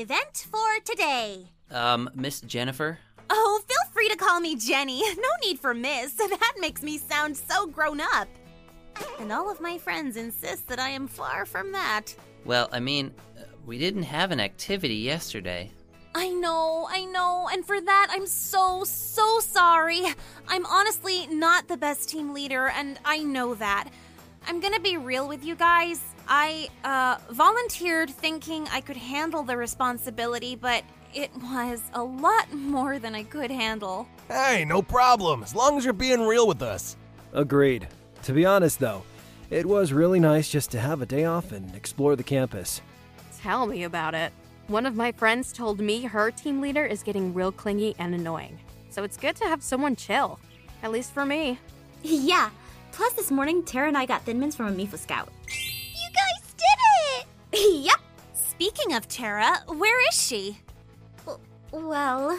Event for today. Um, Miss Jennifer? Oh, feel free to call me Jenny. No need for Miss. That makes me sound so grown up. And all of my friends insist that I am far from that. Well, I mean, uh, we didn't have an activity yesterday. I know, I know, and for that I'm so, so sorry. I'm honestly not the best team leader, and I know that. I'm gonna be real with you guys. I, uh, volunteered thinking I could handle the responsibility, but it was a lot more than I could handle. Hey, no problem, as long as you're being real with us. Agreed. To be honest, though, it was really nice just to have a day off and explore the campus. Tell me about it. One of my friends told me her team leader is getting real clingy and annoying. So it's good to have someone chill. At least for me. Yeah. Plus, this morning, Tara and I got Thin Mints from a Mifa Scout. Did it! yep. Speaking of Tara, where is she? Well,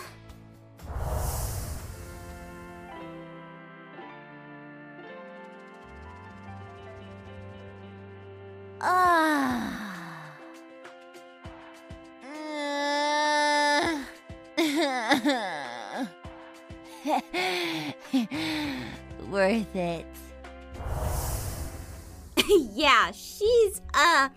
Ah. Worth it. yeah, she's, uh,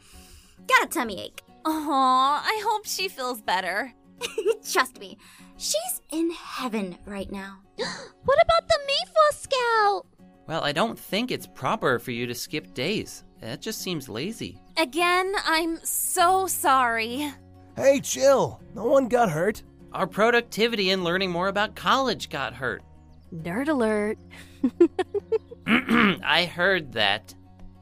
got a tummy ache. Aw, I hope she feels better. Trust me, she's in heaven right now. What about the Mayflower Scout? Well, I don't think it's proper for you to skip days. That just seems lazy. Again, I'm so sorry. Hey, chill. No one got hurt. Our productivity in learning more about college got hurt. Nerd alert. I heard that.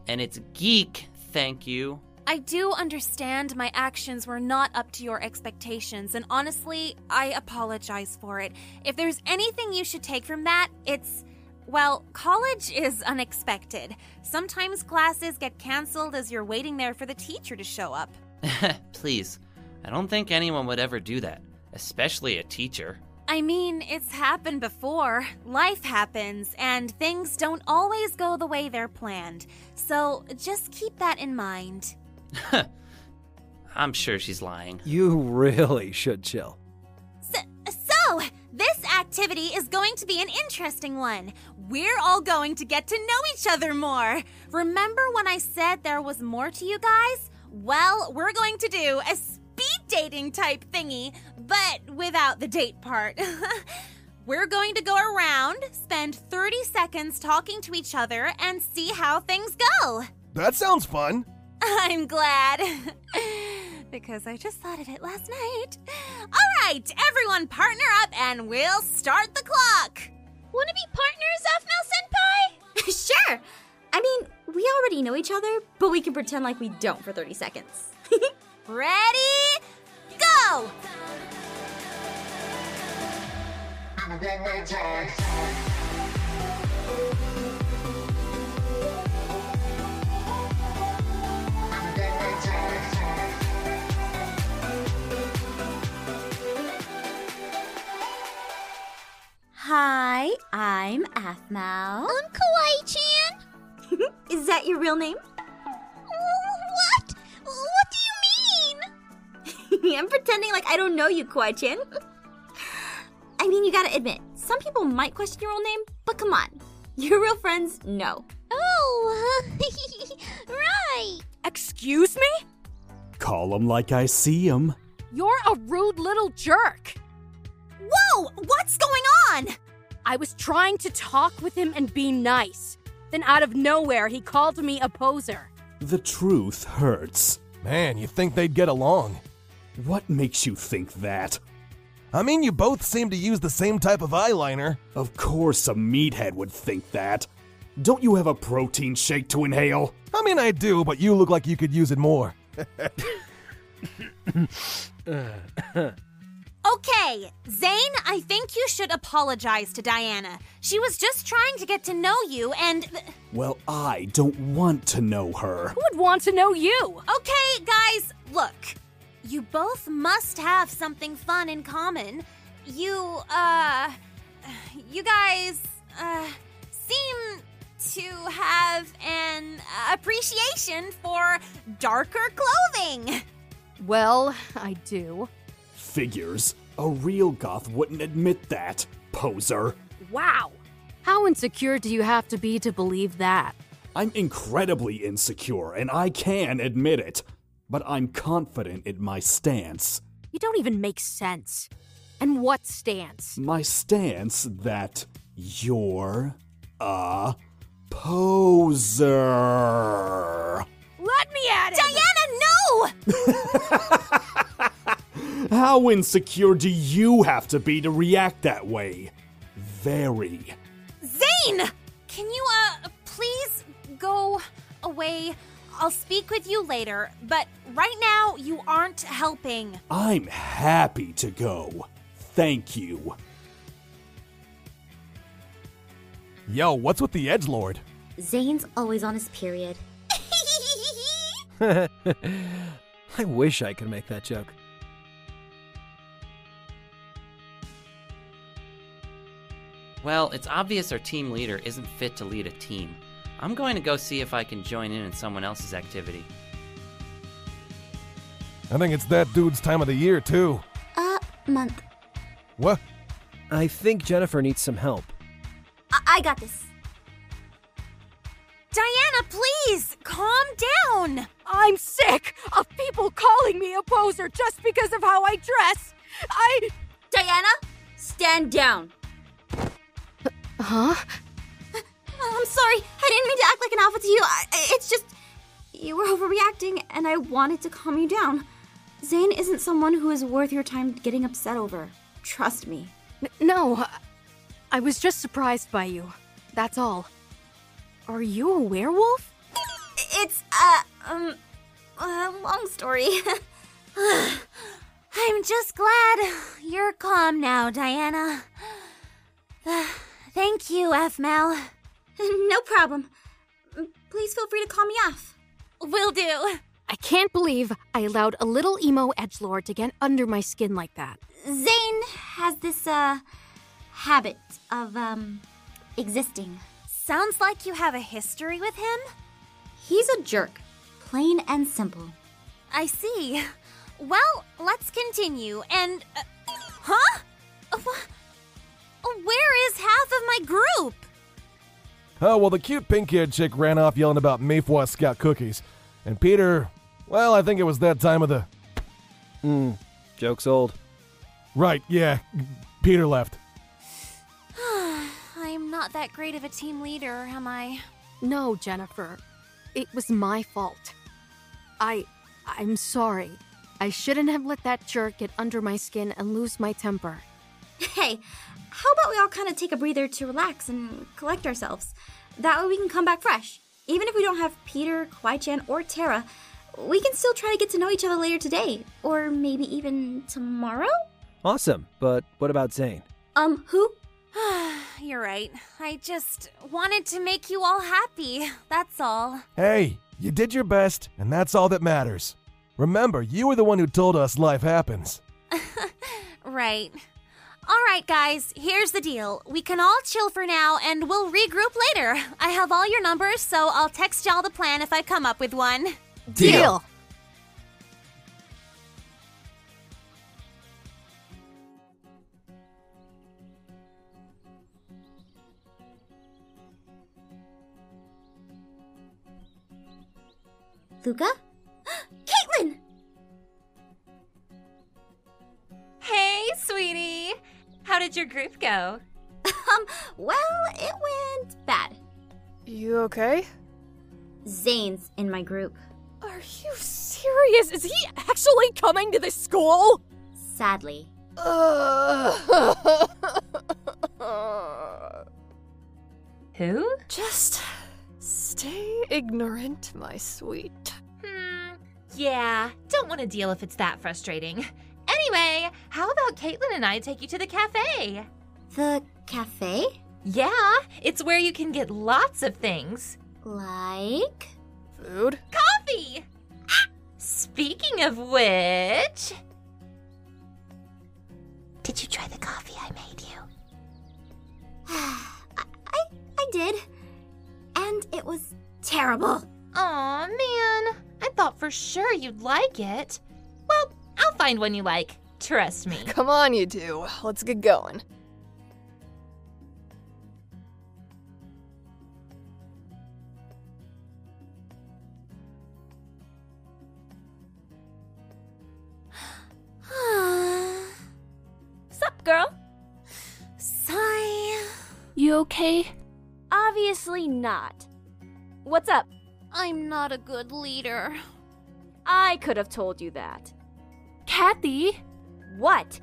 And it's geek, thank you. I do understand my actions were not up to your expectations, and honestly, I apologize for it. If there's anything you should take from that, it's. Well, college is unexpected. Sometimes classes get canceled as you're waiting there for the teacher to show up. Please, I don't think anyone would ever do that, especially a teacher. I mean, it's happened before. Life happens, and things don't always go the way they're planned. So just keep that in mind. I'm sure she's lying. You really should chill. So, so, this activity is going to be an interesting one. We're all going to get to know each other more. Remember when I said there was more to you guys? Well, we're going to do a speed dating type thingy, but without the date part. we're going to go around, spend 30 seconds talking to each other, and see how things go. That sounds fun. I'm glad. because I just thought of it last night. All right, everyone partner up and we'll start the clock. Want to be partners, Aphmau Senpai? sure. I mean, we already know each other, but we can pretend like we don't for 30 seconds. Ready? Go! Hi, I'm Aphmau. I'm Kawaii-chan. Is that your real name? Do you mean? I'm pretending like I don't know you, Kawaii-chan. I mean, you gotta admit, some people might question your real name, but come on. Your real friends know. Oh, right. Excuse me? Call 'em like I see 'em. You're a rude little jerk. Whoa! What's going on? I was trying to talk with him and be nice. Then out of nowhere, he called me a poser. The truth hurts. Man, you think they'd get along? What makes you think that? I mean, you both seem to use the same type of eyeliner. Of course, a meathead would think that. Don't you have a protein shake to inhale? I mean, I do, but you look like you could use it more. Okay, Zane, I think you should apologize to Diana. She was just trying to get to know you and. th- Well, I don't want to know her. Who would want to know you? Okay, guys, look. You both must have something fun in common. You, uh. You guys, uh. seem to have an appreciation for darker clothing. Well, I do. Figures. A real goth wouldn't admit that, poser. Wow. How insecure do you have to be to believe that? I'm incredibly insecure, and I can admit it. But I'm confident in my stance. You don't even make sense. And what stance? My stance that you're a poser. Let me at it! Diana, no! How insecure do you have to be to react that way? Very. Zane! Can you, uh, please go away? I'll speak with you later, but right now you aren't helping. I'm happy to go. Thank you. Yo, what's with the edge lord? Zane's always on his period. I wish I could make that joke. Well, it's obvious our team leader isn't fit to lead a team. I'm going to go see if I can join in in someone else's activity. I think it's that dude's time of the year, too. Uh, month. What? I think Jennifer needs some help. I, I got this. Diana, please, calm down. I'm sick of people calling me a poser just because of how I dress. I. Diana, stand down. Huh? I'm sorry. I didn't mean to act like an alpha to you. I, it's just you were overreacting, and I wanted to calm you down. Zane isn't someone who is worth your time getting upset over. Trust me. N- no, I- I was just surprised by you. That's all. Are you a werewolf? It's uh um a long story. I'm just glad you're calm now, Diana. Thank you, Aphmau. no problem. Please feel free to call me Aph. Will do. I can't believe I allowed a little emo edgelord to get under my skin like that. Zane has this uh habit of um existing. Sounds like you have a history with him? He's a jerk, plain and simple. I see. Well, let's continue. And. Uh, huh? Uh, Where is half of my group? Oh, well, the cute pink haired chick ran off yelling about Mayflower Scout cookies. And Peter, well, I think it was that time of the. Hmm, joke's old. Right, yeah. Peter left. I'm not that great of a team leader, am I? No, Jennifer. It was my fault. I. I'm sorry. I shouldn't have let that jerk get under my skin and lose my temper. Hey, how about we all kind of take a breather to relax and collect ourselves? That way we can come back fresh. Even if we don't have Peter, Kawaii-chan, or Tara, we can still try to get to know each other later today. Or maybe even tomorrow? Awesome, but what about Zane? Um, who? You're right. I just wanted to make you all happy. That's all. Hey, you did your best, and that's all that matters. Remember, you were the one who told us life happens. Right. All right, guys, here's the deal. We can all chill for now and we'll regroup later. I have all your numbers, so I'll text y'all the plan if I come up with one. Deal. Luca? Did your group go? Um, well, it went bad. You okay? Zane's in my group. Are you serious? Is he actually coming to this school? Sadly. Who? Just stay ignorant, my sweet. Hmm. Yeah, don't want to deal if it's that frustrating. Anyway, how about Caitlin and I take you to the cafe? The cafe? Yeah, it's where you can get lots of things. Like? Food? Coffee! Ah, speaking of which. Did you try the coffee I made you? I, I, I did. And it was terrible. Aw, man. I thought for sure you'd like it. Well, I'll find one you like. Trust me. Come on, you two. Let's get going. Sup, girl? Sigh. You okay? Obviously not. What's up? I'm not a good leader. I could have told you that. Kathy? What?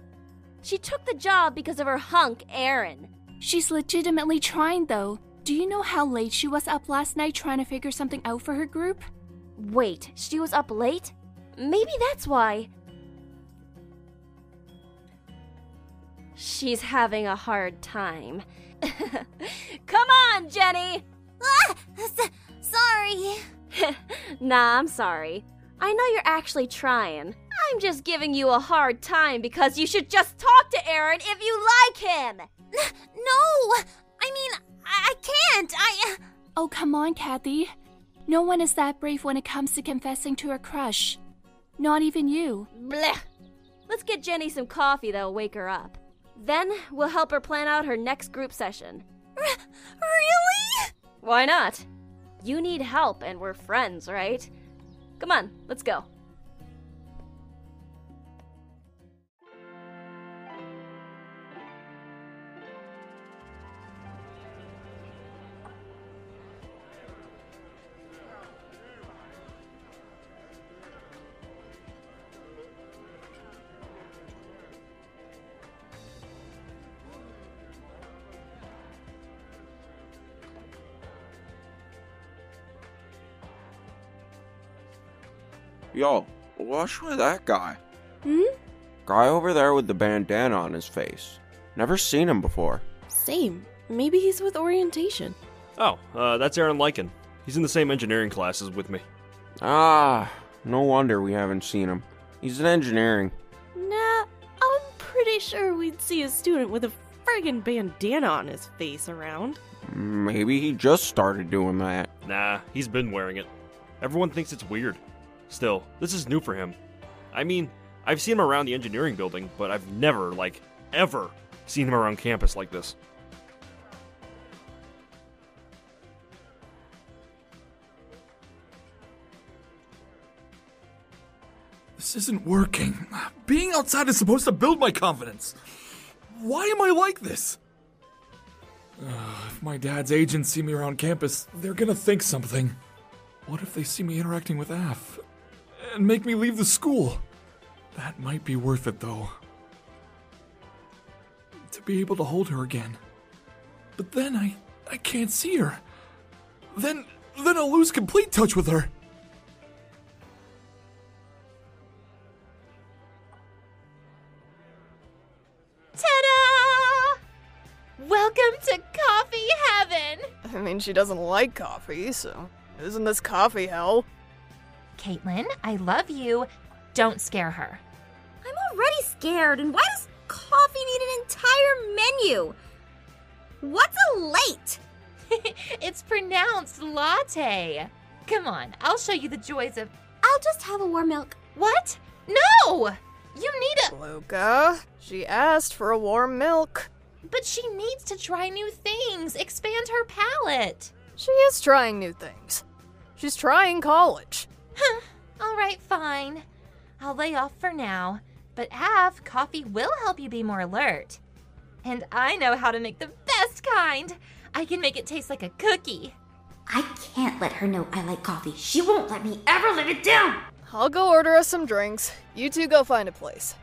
She took the job because of her hunk, Aaron. She's legitimately trying, though. Do you know how late she was up last night trying to figure something out for her group? Wait, she was up late? Maybe that's why. She's having a hard time. Come on, Jenny! Ah, sorry. nah, I'm sorry. I know you're actually trying. I'm just giving you a hard time because you should just talk to Aaron if you like him! No! I mean, I, I can't. I. Uh, oh, come on, Kathy. No one is that brave when it comes to confessing to a crush. Not even you. Blech. Let's get Jenny some coffee that'll wake her up. Then we'll help her plan out her next group session. Really? Why not? You need help and we're friends, right? Come on, let's go. Yo, what's with that guy? Hmm? Guy over there with the bandana on his face. Never seen him before. Same. Maybe he's with orientation. Oh, uh, that's Aaron Lycan. He's in the same engineering classes with me. Ah, no wonder we haven't seen him. He's in engineering. Nah, I'm pretty sure we'd see a student with a friggin' bandana on his face around. Maybe he just started doing that. Nah, he's been wearing it. Everyone thinks it's weird. Still, this is new for him. I mean, I've seen him around the engineering building, but I've never, like, ever seen him around campus like this. This isn't working. Being outside is supposed to build my confidence. Why am I like this? Ugh, if my dad's agents see me around campus, they're gonna think something. What if they see me interacting with Aph and make me leave the school? That might be worth it, though. To be able to hold her again. But then I I can't see her. Then then I'll lose complete touch with her. Ta da! Welcome to Coffee Heaven! I mean, she doesn't like coffee, so isn't this coffee hell? Caitlin, I love you. Don't scare her. I'm already scared, and why does coffee need an entire menu. What's a late? it's pronounced latte. Come on, I'll show you the joys of. I'll just have a warm milk. What? No! You need a. Luca, she asked for a warm milk. But she needs to try new things, expand her palate. She is trying new things. She's trying college. Huh. All right, fine. I'll lay off for now. But Aph, coffee will help you be more alert. And I know how to make the best kind. I can make it taste like a cookie. I can't let her know I like coffee. She won't let me ever live it down. I'll go order us some drinks. You two go find a place.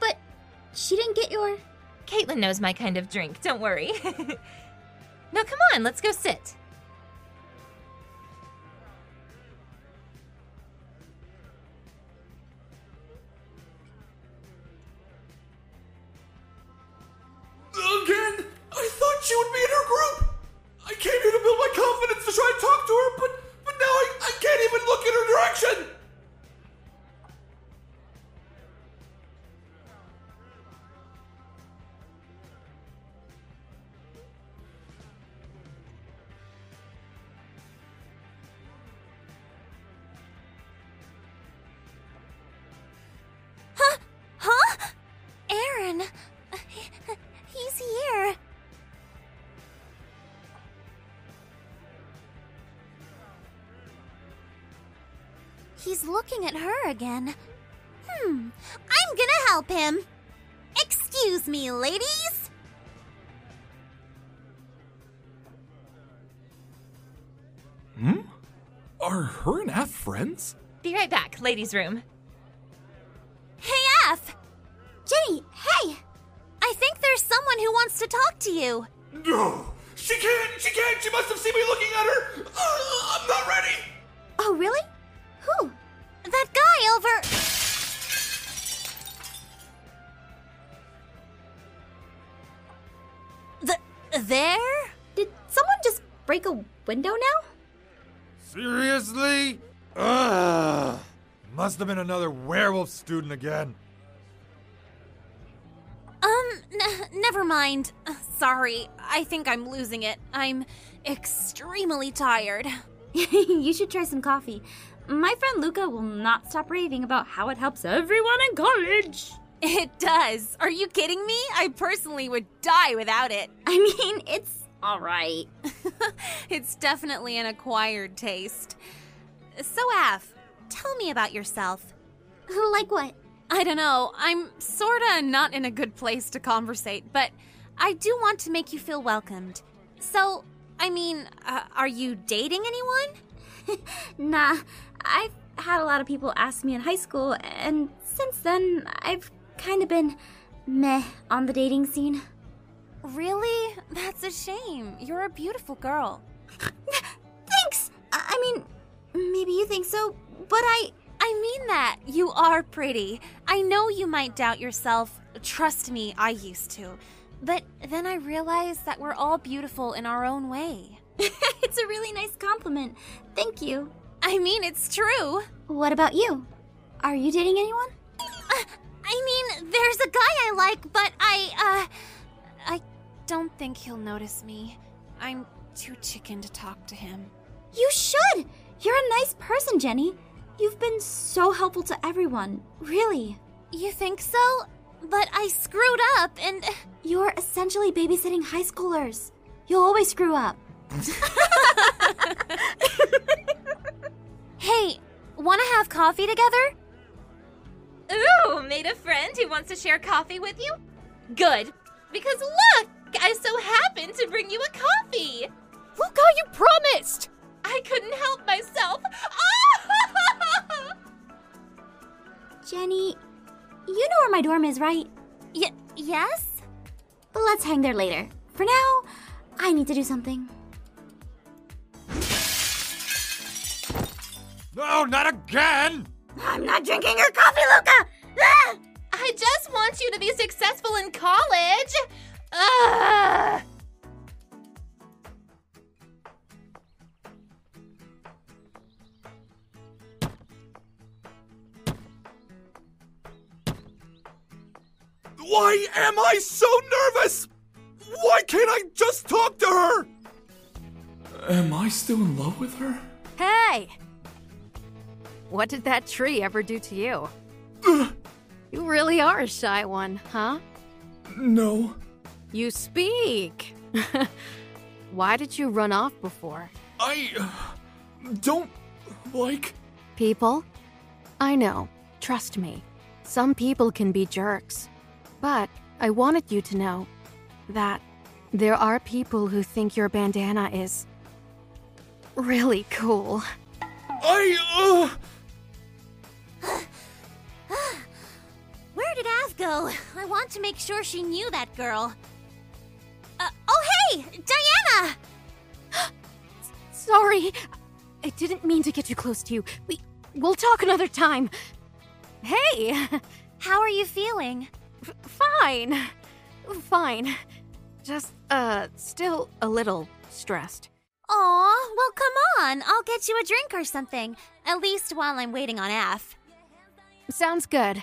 But she didn't get your. Caitlin knows my kind of drink, don't worry. now come on, let's go sit. He's looking at her again. Hmm. I'm gonna help him. Excuse me, ladies. Hmm? Are her and Aph friends? Be right back, ladies' room. Hey, Aph! Jenny, hey! I think there's someone who wants to talk to you. No! She can't! She can't! She must have seen me looking at her! Uh, I'm not ready! Oh, really? Who? Over. The, there? Did someone just break a window now? Seriously? Ugh. Must have been another werewolf student again. Um, n- never mind. Sorry, I think I'm losing it. I'm extremely tired. you should try some coffee. My friend Luca will not stop raving about how it helps everyone in college. It does. Are you kidding me? I personally would die without it. I mean, it's alright. it's definitely an acquired taste. So, Aph, tell me about yourself. Like what? I don't know. I'm sorta not in a good place to conversate, but I do want to make you feel welcomed. So, I mean, uh, are you dating anyone? nah, I've had a lot of people ask me in high school, and since then, I've kind of been meh on the dating scene. Really? That's a shame. You're a beautiful girl. Thanks! I I mean, maybe you think so, but I. I mean that. You are pretty. I know you might doubt yourself. Trust me, I used to. But then I realized that we're all beautiful in our own way. it's a really nice compliment. Thank you. I mean, it's true. What about you? Are you dating anyone? Uh, I mean, there's a guy I like, but I, uh. I don't think he'll notice me. I'm too chicken to talk to him. You should! You're a nice person, Jenny. You've been so helpful to everyone. Really. You think so? But I screwed up and. You're essentially babysitting high schoolers. You'll always screw up. Hey, wanna have coffee together? Ooh, made a friend who wants to share coffee with you? Good, because look, I so happened to bring you a coffee. Luca, you promised! I couldn't help myself. Jenny, you know where my dorm is, right? Y- yes? But let's hang there later. For now, I need to do something. No, not again! I'm not drinking your coffee, Luca! Ah! I just want you to be successful in college. Ugh. Why am I so nervous? Why can't I just talk to her? Am I still in love with her? Hey! What did that tree ever do to you? you really are a shy one, huh? No. You speak! Why did you run off before? I uh, don't like. People? I know. Trust me. Some people can be jerks. But I wanted you to know that there are people who think your bandana is really cool. I, uh. Go? I want to make sure she knew that girl. Uh, oh, hey! Diana! Sorry. I didn't mean to get too close to you. We we'll talk another time. Hey, how are you feeling? F- fine. Fine. Just uh still a little stressed. Aw, well come on. I'll get you a drink or something. At least while I'm waiting on Aph. Sounds good.